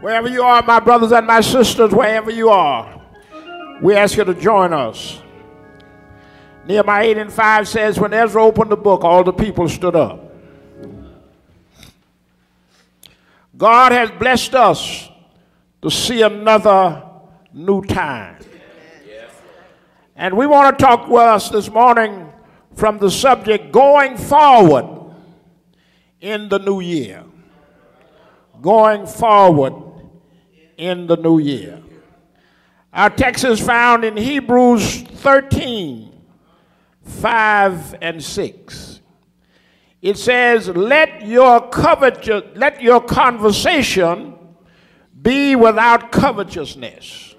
Wherever you are, my brothers and my sisters, wherever you are, we ask you to join us. Nehemiah 8 and 5 says, When Ezra opened the book, all the people stood up. God has blessed us to see another new time. And we want to talk with us this morning from the subject going forward in the new year. Going forward in the new year. Our text is found in Hebrews 13 5 and 6. It says, Let your covetous, let your conversation be without covetousness,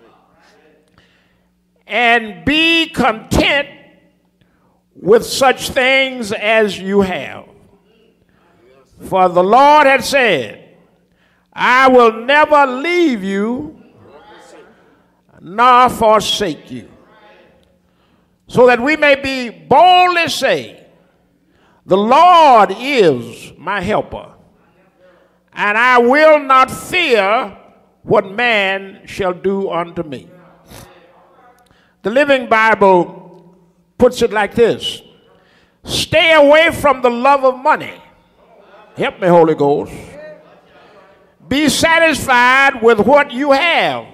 and be content with such things as you have. For the Lord had said, I will never leave you nor forsake you. So that we may be boldly say, The Lord is my helper, and I will not fear what man shall do unto me. The Living Bible puts it like this Stay away from the love of money. Help me, Holy Ghost. Be satisfied with what you have.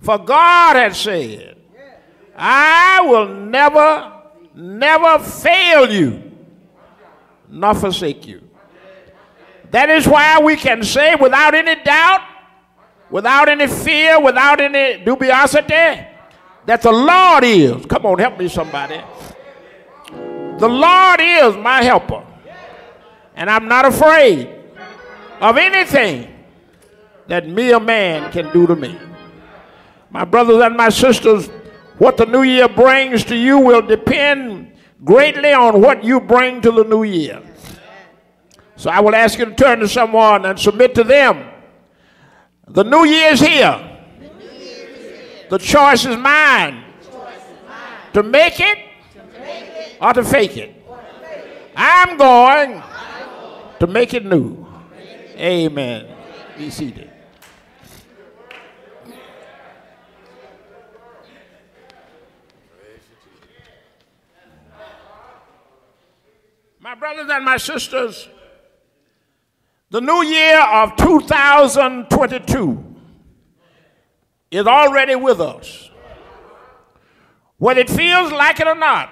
For God has said, I will never, never fail you, nor forsake you. That is why we can say without any doubt, without any fear, without any dubiosity, that the Lord is. Come on, help me, somebody. The Lord is my helper. And I'm not afraid of anything that mere man can do to me. My brothers and my sisters, what the new year brings to you will depend greatly on what you bring to the new year. So I will ask you to turn to someone and submit to them. The new year is here. The choice is mine to make it or to fake it. I'm going to make it new. Amen. Be seated. My brothers and my sisters, the new year of 2022 is already with us. Whether it feels like it or not,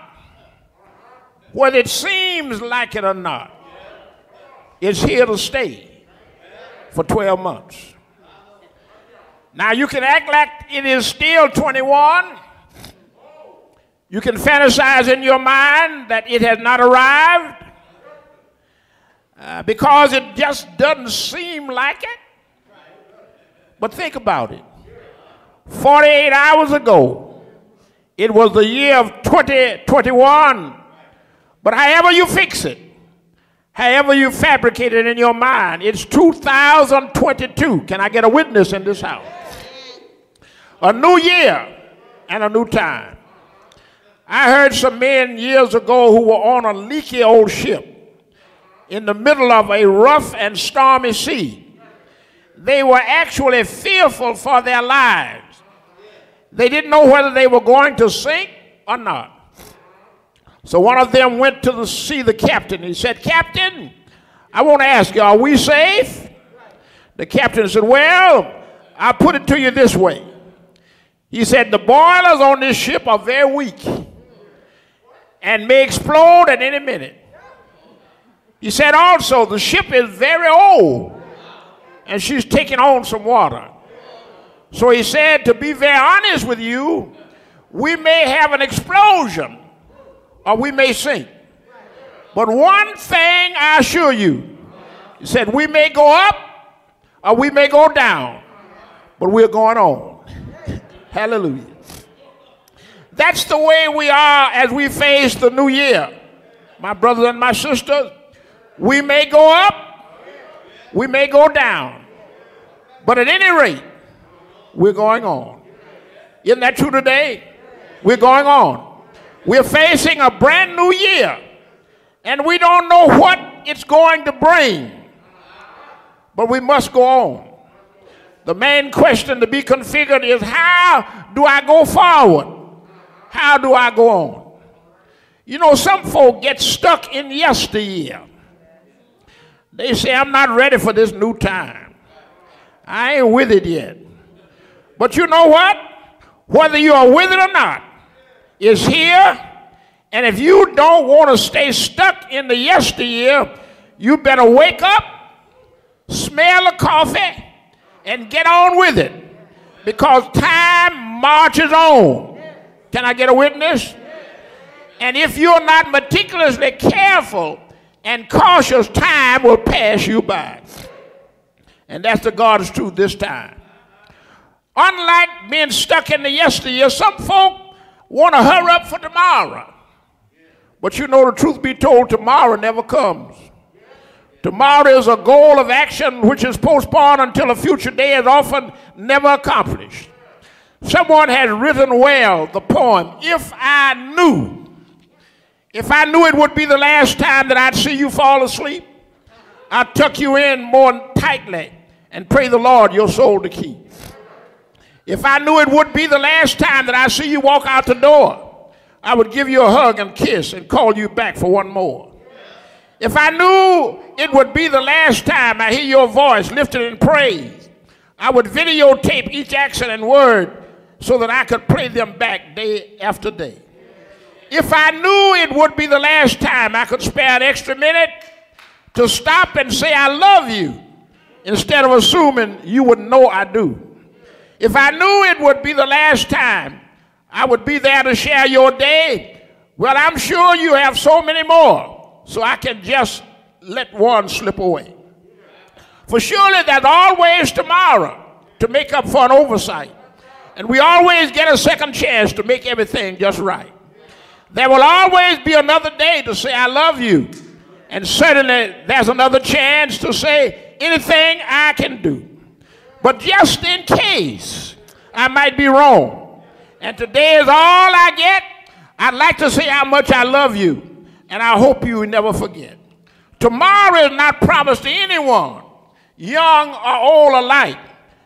whether it seems like it or not, it's here to stay for 12 months. Now, you can act like it is still 21. You can fantasize in your mind that it has not arrived uh, because it just doesn't seem like it. But think about it 48 hours ago, it was the year of 2021. But however you fix it, however you fabricate it in your mind, it's 2022. Can I get a witness in this house? A new year and a new time. I heard some men years ago who were on a leaky old ship in the middle of a rough and stormy sea. They were actually fearful for their lives. They didn't know whether they were going to sink or not. So one of them went to the, see the captain. He said, Captain, I want to ask you, are we safe? The captain said, Well, I put it to you this way. He said, The boilers on this ship are very weak and may explode at any minute. He said also, the ship is very old and she's taking on some water. So he said, to be very honest with you, we may have an explosion or we may sink. But one thing I assure you, he said, we may go up or we may go down, but we're going on. Hallelujah. That's the way we are as we face the new year. My brothers and my sisters, we may go up, we may go down, but at any rate, we're going on. Isn't that true today? We're going on. We're facing a brand new year, and we don't know what it's going to bring. but we must go on. The main question to be configured is how do I go forward? How do I go on? You know, some folk get stuck in yesteryear. They say, I'm not ready for this new time. I ain't with it yet. But you know what? Whether you are with it or not, is here. And if you don't want to stay stuck in the yesteryear, you better wake up, smell the coffee, and get on with it. Because time marches on. Can I get a witness? And if you're not meticulously careful and cautious, time will pass you by. And that's the God's truth this time. Unlike being stuck in the yesteryear, some folk want to hurry up for tomorrow. But you know, the truth be told, tomorrow never comes. Tomorrow is a goal of action which is postponed until a future day is often never accomplished. Someone has written well the poem, If I Knew. If I knew it would be the last time that I'd see you fall asleep, I'd tuck you in more tightly and pray the Lord your soul to keep. If I knew it would be the last time that I see you walk out the door, I would give you a hug and kiss and call you back for one more. If I knew it would be the last time I hear your voice lifted in praise, I would videotape each action and word so that I could play them back day after day. If I knew it would be the last time I could spare an extra minute to stop and say, I love you, instead of assuming you would know I do. If I knew it would be the last time I would be there to share your day, well, I'm sure you have so many more, so I can just let one slip away. For surely there's always tomorrow to make up for an oversight. And we always get a second chance to make everything just right. There will always be another day to say, I love you. And certainly there's another chance to say anything I can do. But just in case I might be wrong, and today is all I get, I'd like to say how much I love you, and I hope you never forget. Tomorrow is not promised to anyone, young or old alike.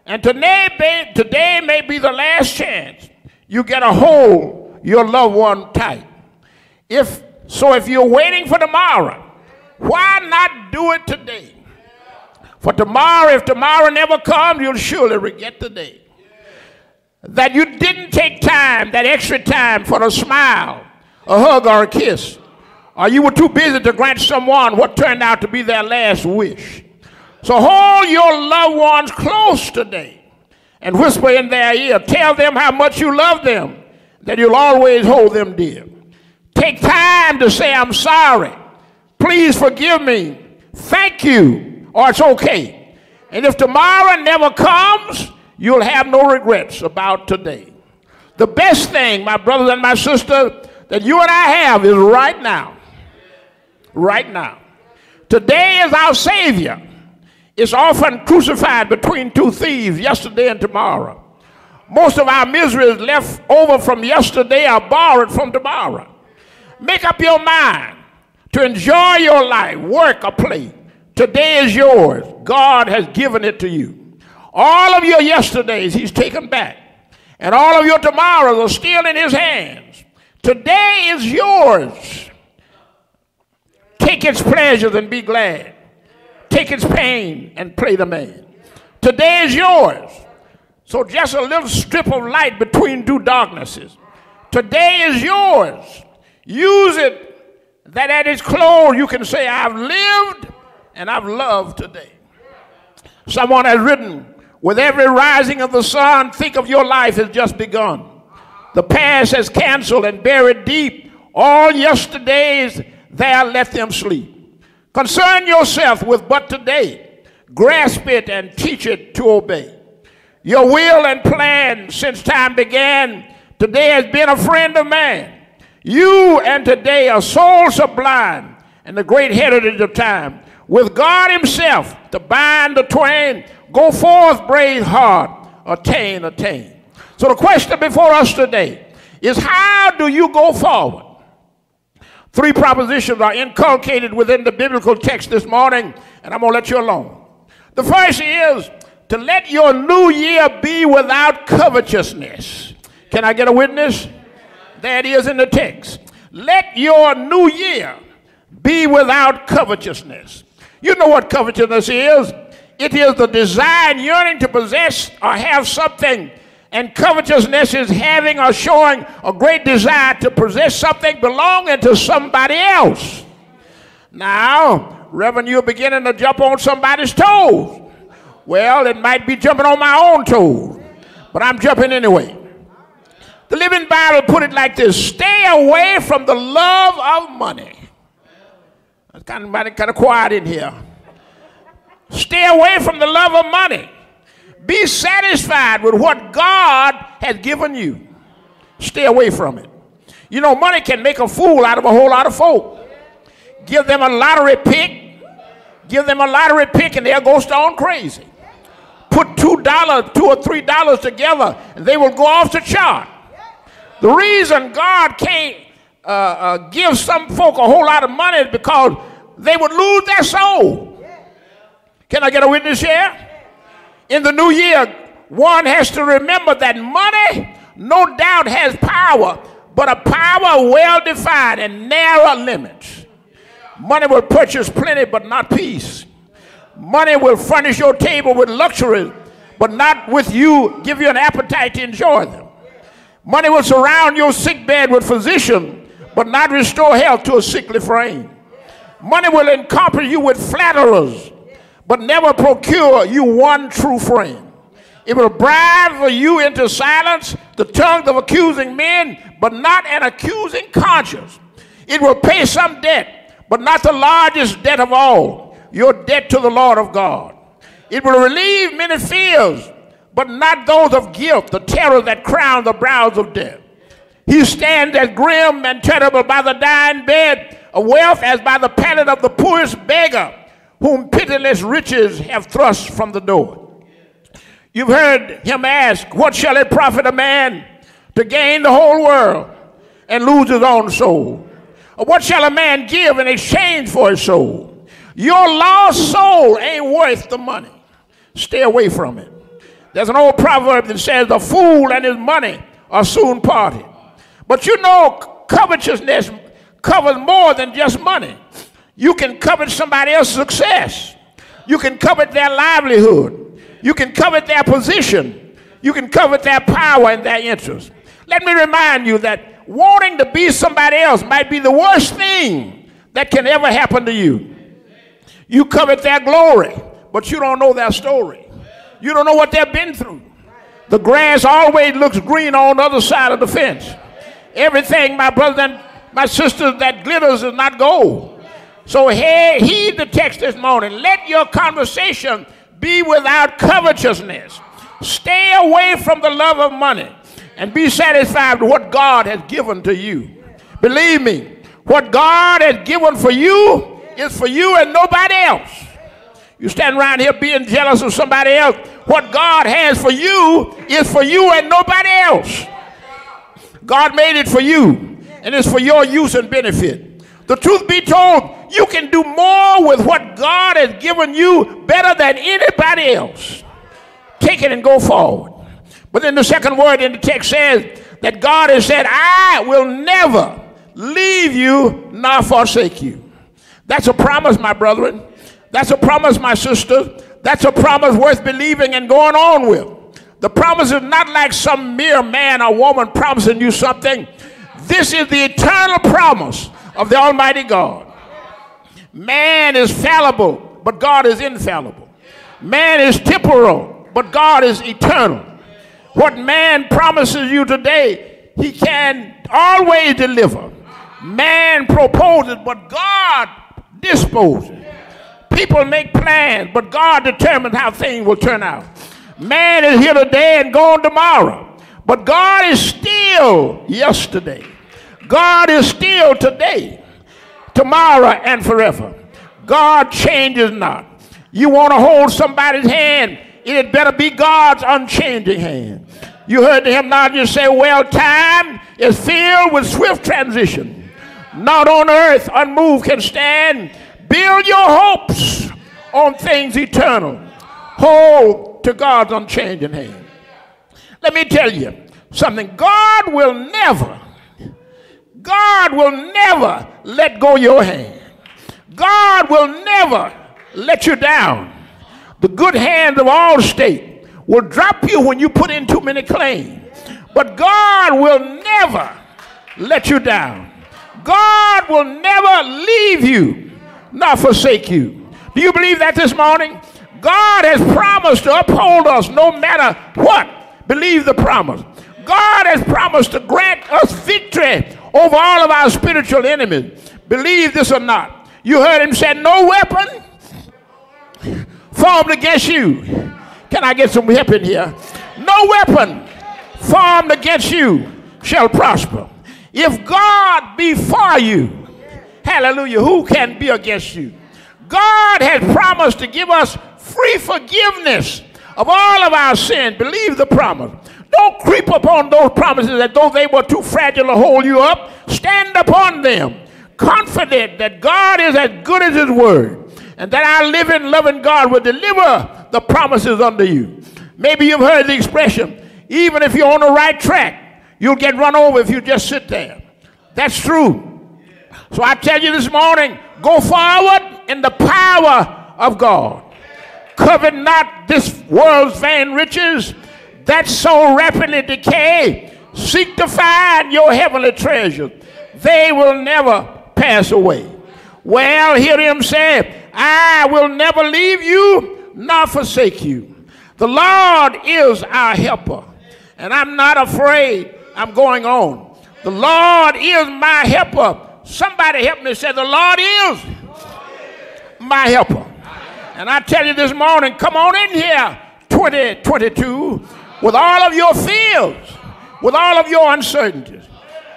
And today, today may be the last chance you get a hold your loved one tight. If so, if you're waiting for tomorrow, why not do it today? For tomorrow, if tomorrow never comes, you'll surely regret the day. That you didn't take time, that extra time for a smile, a hug, or a kiss. Or you were too busy to grant someone what turned out to be their last wish. So hold your loved ones close today and whisper in their ear. Tell them how much you love them, that you'll always hold them dear. Take time to say, I'm sorry. Please forgive me. Thank you or it's okay. And if tomorrow never comes, you'll have no regrets about today. The best thing, my brothers and my sisters, that you and I have is right now. Right now. Today is our Savior. Is often crucified between two thieves, yesterday and tomorrow. Most of our misery is left over from yesterday or borrowed from tomorrow. Make up your mind to enjoy your life, work or play Today is yours. God has given it to you. All of your yesterdays he's taken back. And all of your tomorrows are still in his hands. Today is yours. Take its pleasures and be glad. Take its pain and play the man. Today is yours. So just a little strip of light between two darknesses. Today is yours. Use it that at its close you can say, I've lived and I've loved today. Someone has written, with every rising of the sun, think of your life has just begun. The past has canceled and buried deep all yesterdays, there let them sleep. Concern yourself with but today. Grasp it and teach it to obey. Your will and plan since time began today has been a friend of man. You and today are soul sublime and the great heritage of time with God Himself to bind the twain. Go forth, brave heart, attain, attain. So the question before us today is how do you go forward? Three propositions are inculcated within the biblical text this morning, and I'm going to let you alone. The first is to let your new year be without covetousness. Can I get a witness? It is in the text. Let your new year be without covetousness. You know what covetousness is? It is the desire yearning to possess or have something. And covetousness is having or showing a great desire to possess something belonging to somebody else. Now, Reverend, you're beginning to jump on somebody's toes. Well, it might be jumping on my own toes, but I'm jumping anyway. The Living Bible put it like this stay away from the love of money. That's kind of, kind of quiet in here. Stay away from the love of money. Be satisfied with what God has given you. Stay away from it. You know, money can make a fool out of a whole lot of folk. Give them a lottery pick, give them a lottery pick, and they'll go stone crazy. Put two dollars, two or three dollars together, and they will go off the chart. The reason God can't uh, uh, give some folk a whole lot of money is because they would lose their soul. Can I get a witness here? In the new year, one has to remember that money, no doubt, has power, but a power well defined and narrow limits. Money will purchase plenty, but not peace. Money will furnish your table with luxuries, but not with you, give you an appetite to enjoy them. Money will surround your sick bed with physicians, but not restore health to a sickly frame. Money will encompass you with flatterers, but never procure you one true friend. It will bribe you into silence the tongues of accusing men, but not an accusing conscience. It will pay some debt, but not the largest debt of all, your debt to the Lord of God. It will relieve many fears, but not those of guilt, the terror that crown the brows of death. He stands as grim and terrible by the dying bed of wealth as by the pallet of the poorest beggar whom pitiless riches have thrust from the door. You've heard him ask, What shall it profit a man to gain the whole world and lose his own soul? Or what shall a man give in exchange for his soul? Your lost soul ain't worth the money. Stay away from it. There's an old proverb that says, The fool and his money are soon parted. But you know, covetousness covers more than just money. You can covet somebody else's success. You can covet their livelihood. You can covet their position. You can covet their power and their interest. Let me remind you that wanting to be somebody else might be the worst thing that can ever happen to you. You covet their glory, but you don't know their story. You don't know what they've been through. The grass always looks green on the other side of the fence. Everything, my brother my sister, that glitters is not gold. So heed the text this morning. Let your conversation be without covetousness. Stay away from the love of money and be satisfied with what God has given to you. Believe me, what God has given for you is for you and nobody else. You stand around here being jealous of somebody else. What God has for you is for you and nobody else. God made it for you, and it's for your use and benefit. The truth be told, you can do more with what God has given you better than anybody else. Take it and go forward. But then the second word in the text says that God has said, I will never leave you nor forsake you. That's a promise, my brethren. That's a promise, my sister. That's a promise worth believing and going on with. The promise is not like some mere man or woman promising you something. This is the eternal promise of the Almighty God. Man is fallible, but God is infallible. Man is temporal, but God is eternal. What man promises you today, he can always deliver. Man proposes, but God disposes. People make plans, but God determines how things will turn out. Man is here today and gone tomorrow, but God is still yesterday. God is still today, tomorrow, and forever. God changes not. You want to hold somebody's hand, it had better be God's unchanging hand. You heard him now just say, Well, time is filled with swift transition. Not on earth unmoved can stand. Build your hopes on things eternal. hold to God's unchanging hand. Let me tell you something. God will never, God will never let go your hand. God will never let you down. The good hand of Allstate will drop you when you put in too many claims. But God will never let you down. God will never leave you nor forsake you. Do you believe that this morning? God has promised to uphold us no matter what. Believe the promise. God has promised to grant us victory over all of our spiritual enemies. Believe this or not. You heard him say, No weapon formed against you. Can I get some help in here? No weapon formed against you shall prosper. If God be for you, hallelujah, who can be against you? God has promised to give us free forgiveness of all of our sin. Believe the promise. Don't creep upon those promises as though they were too fragile to hold you up. Stand upon them, confident that God is as good as His word, and that our living, loving God will deliver the promises unto you. Maybe you've heard the expression, even if you're on the right track, you'll get run over if you just sit there. That's true. So I tell you this morning, go forward in the power of God. Covet not this world's vain riches that so rapidly decay. Seek to find your heavenly treasures. They will never pass away. Well, hear him say, I will never leave you nor forsake you. The Lord is our helper, and I'm not afraid. I'm going on. The Lord is my helper. Somebody help me say, The Lord is my helper. And I tell you this morning, come on in here, 2022, with all of your fears, with all of your uncertainties.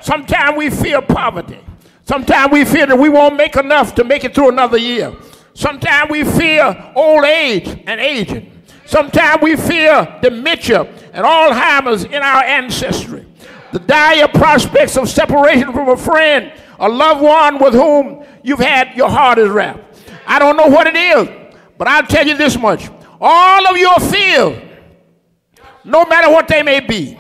Sometimes we fear poverty. Sometimes we fear that we won't make enough to make it through another year. Sometimes we fear old age and aging. Sometimes we fear dementia and Alzheimer's in our ancestry. The dire prospects of separation from a friend, a loved one with whom you've had your heart is wrapped. I don't know what it is, but I'll tell you this much. All of your fears, no matter what they may be,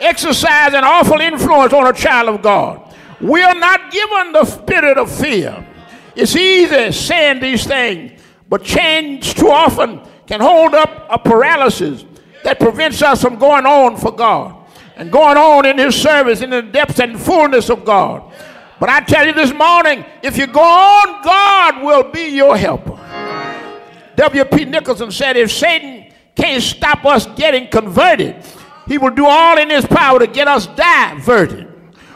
exercise an awful influence on a child of God. We are not given the spirit of fear. It's easy saying these things, but change too often can hold up a paralysis that prevents us from going on for God and going on in His service in the depths and fullness of God. But I tell you this morning, if you go on, God will be your helper. W.P. Nicholson said, if Satan can't stop us getting converted, he will do all in his power to get us diverted.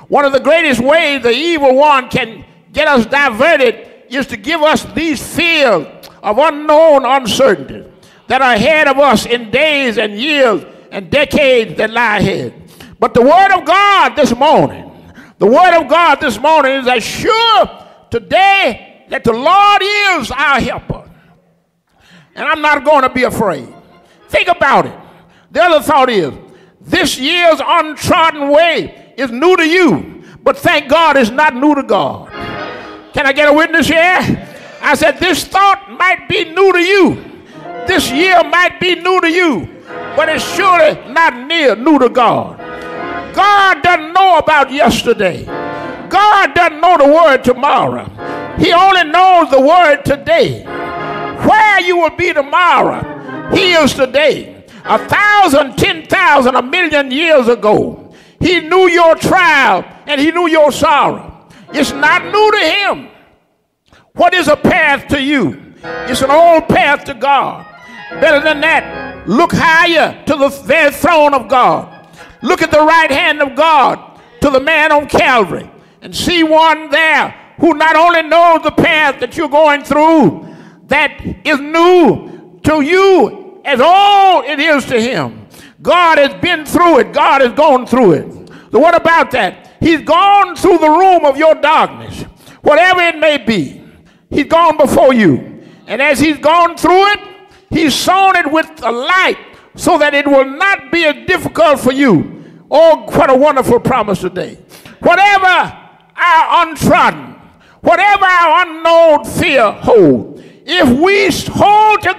One of the greatest ways the evil one can get us diverted is to give us these fields of unknown uncertainty that are ahead of us in days and years and decades that lie ahead. But the Word of God this morning, the Word of God this morning is as sure today that the Lord is our helper. And I'm not going to be afraid. Think about it. The other thought is this year's untrodden way is new to you, but thank God it's not new to God. Can I get a witness here? I said, This thought might be new to you. This year might be new to you, but it's surely not near new to God. God doesn't know about yesterday. God doesn't know the word tomorrow. He only knows the word today. Where you will be tomorrow, He is today. A thousand, ten thousand, a million years ago, He knew your trial and He knew your sorrow. It's not new to Him. What is a path to you? It's an old path to God. Better than that, look higher to the very throne of God. Look at the right hand of God to the man on Calvary and see one there who not only knows the path that you're going through, that is new to you as all it is to him. God has been through it. God has gone through it. So what about that? He's gone through the room of your darkness, whatever it may be. He's gone before you. And as he's gone through it, he's sown it with a light so that it will not be as difficult for you. Oh, what a wonderful promise today. Whatever our untrodden, whatever our unknown fear hold, if we hold to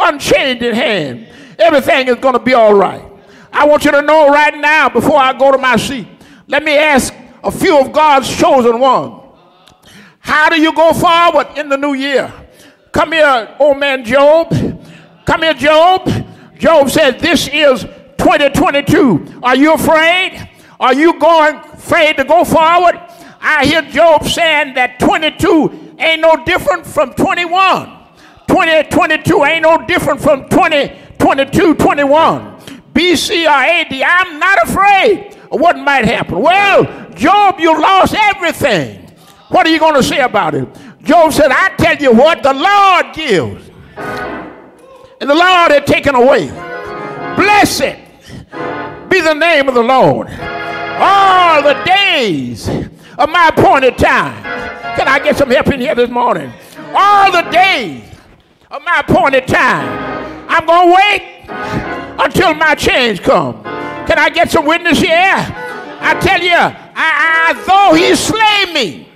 God's unchanging hand. Everything is going to be all right. I want you to know right now, before I go to my seat, let me ask a few of God's chosen ones. How do you go forward in the new year? Come here, old man Job. Come here, Job. Job said, This is 2022. Are you afraid? Are you going afraid to go forward? I hear Job saying that 22 ain't no different from 21. 2022 ain't no different from 2022, 21. BC or AD. I'm not afraid of what might happen. Well, Job, you lost everything. What are you going to say about it? Job said, I tell you what, the Lord gives. And the Lord had taken away. Blessed be the name of the Lord. All the days of my appointed time. Can I get some help in here this morning? All the days of my appointed time. I'm going to wait until my change comes. Can I get some witness here? I tell you, I, I, though he slay me,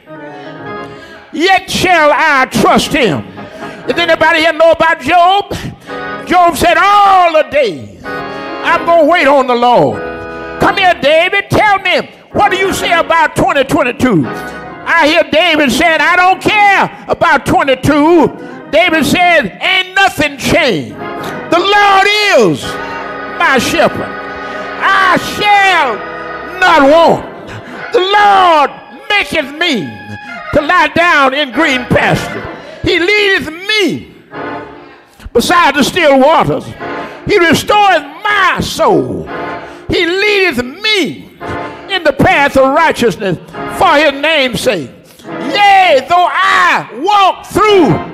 yet shall I trust him. Does anybody here know about Job? Job said, All the days I'm going to wait on the Lord. Come here, David. Tell me, what do you say about 2022? I hear David saying, I don't care about 22. David said, Ain't nothing changed. The Lord is my shepherd. I shall not want. The Lord maketh me to lie down in green pasture. He leadeth me beside the still waters. He restoreth my soul. He leadeth me in the path of righteousness for his name's sake. Yea, though I walk through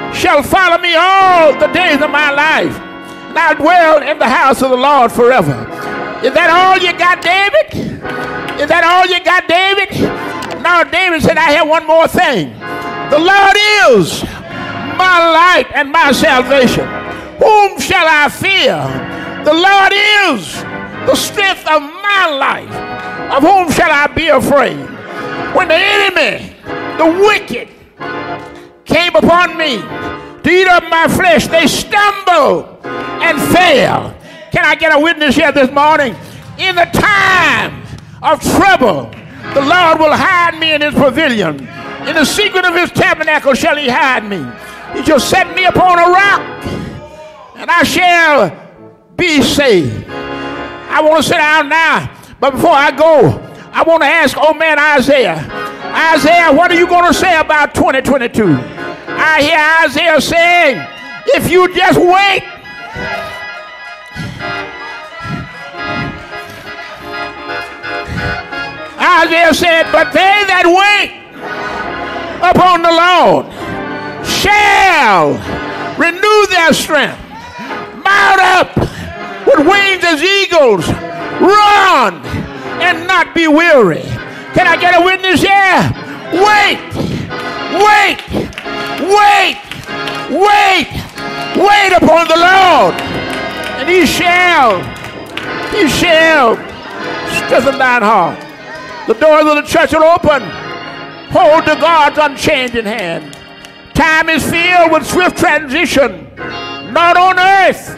shall follow me all the days of my life. And I'll dwell in the house of the Lord forever. Is that all you got, David? Is that all you got, David? Now, David said, I have one more thing. The Lord is my light and my salvation. Whom shall I fear? The Lord is the strength of my life. Of whom shall I be afraid? When the enemy, the wicked, came upon me to eat up my flesh, they stumbled and fell. Can I get a witness here this morning? In the time of trouble, the Lord will hide me in his pavilion. In the secret of his tabernacle shall he hide me. He shall set me upon a rock, and I shall be saved. I want to sit down now, but before I go, I want to ask old man Isaiah. Isaiah, what are you going to say about 2022? I hear Isaiah saying, if you just wait, Isaiah said, but they that wait upon the Lord shall renew their strength, mount up with wings as eagles, run and not be weary. Can I get a witness here? Wait, wait, wait, wait, wait upon the Lord, and he shall, he shall! Strengthen thine heart. The doors of the church are open. Hold to God's unchanging hand. Time is filled with swift transition, not on earth,